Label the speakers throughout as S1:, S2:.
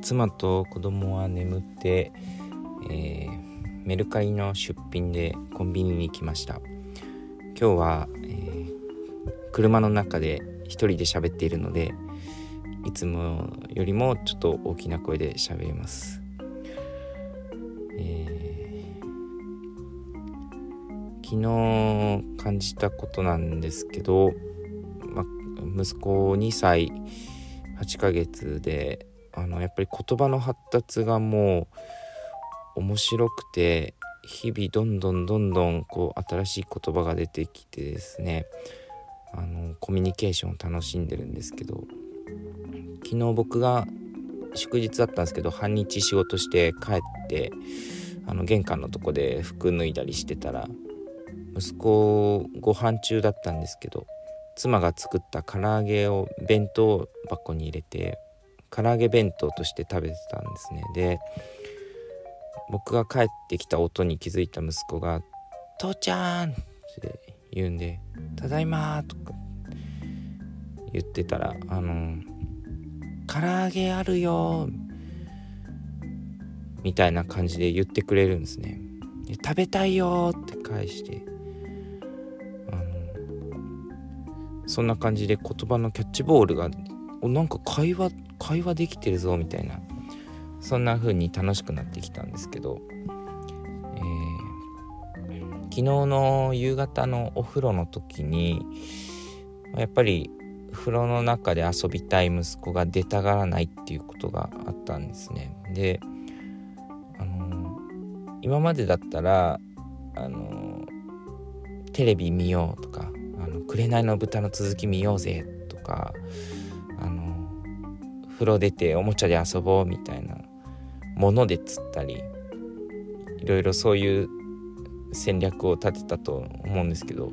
S1: 妻と子供は眠って、えー、メルカリの出品でコンビニに来ました。今日は、えー、車の中で一人で喋っているのでいつもよりもちょっと大きな声で喋ります、えー、昨日感じたことなんですけど、ま、息子2歳8ヶ月であのやっぱり言葉の発達がもう面白くて日々どんどんどんどんこう新しい言葉が出てきてですね。あのコミュニケーションを楽しんでるんですけど昨日僕が祝日だったんですけど半日仕事して帰ってあの玄関のとこで服脱いだりしてたら息子ご飯中だったんですけど妻が作った唐揚げを弁当箱に入れて唐揚げ弁当として食べてたんですねで僕が帰ってきた音に気づいた息子が「父ちゃん!」って言うんで「ただいま」とか言ってたらあの「唐揚げあるよ」みたいな感じで言ってくれるんですねで食べたいよって返してあのそんな感じで言葉のキャッチボールがおなんか会話会話できてるぞみたいなそんな風に楽しくなってきたんですけど、えー、昨日の夕方のお風呂の時にやっぱり風呂の中で遊びたい息子が出たがらないっていうことがあったんですね。で、あのー、今までだったら、あのー、テレビ見ようとか「あの紅の豚の続き見ようぜ」とか風呂出ておもちゃで遊ぼうみたいなもので釣ったりいろいろそういう戦略を立てたと思うんですけど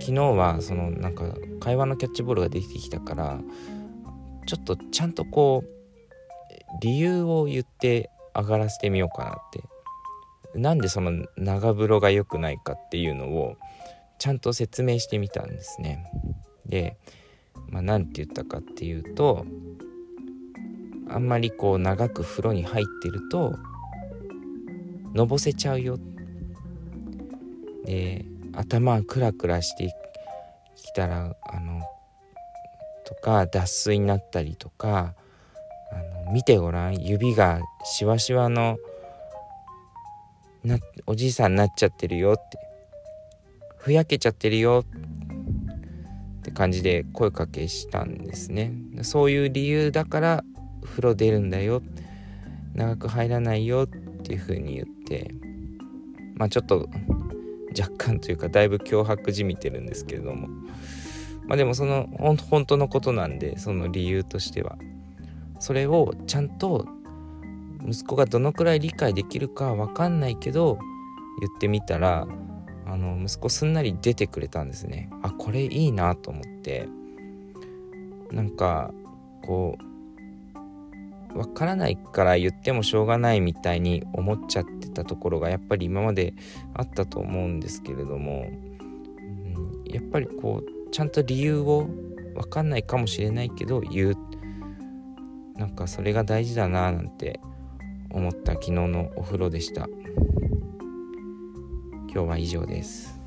S1: 昨日はそのなんか会話のキャッチボールができてきたからちょっとちゃんとこう理由を言って上がらせてみようかなってなんでその長風呂が良くないかっていうのをちゃんと説明してみたんですね。で、まあ、何て言ったかっていうとあんまりこう長く風呂に入ってるとのぼせちゃうよ。で頭クラクラしてきたらあのとか脱水になったりとかあの見てごらん。指がしわしわのなおじいさんになっちゃってるよって。ふやけちゃってるよ。って感じで声かけしたんですね。そういう理由だから風呂出るんだよ。長く入らないよっていう風に言って。まあちょっと若干というかだいぶ脅迫じみてるんですけれども。まあでもその本当のことなんでその理由としては。それをちゃんと息子がどのくらい理解できるかは分かんないけど言ってみたらあの息子すんなり出てくれたんですね。あこれいいなと思って。なんかこうわからないから言ってもしょうがないみたいに思っちゃってたところがやっぱり今まであったと思うんですけれども、うん、やっぱりこうちゃんと理由を分かんないかもしれないけど言う。なんかそれが大事だななんて思った昨日のお風呂でした。今日は以上です。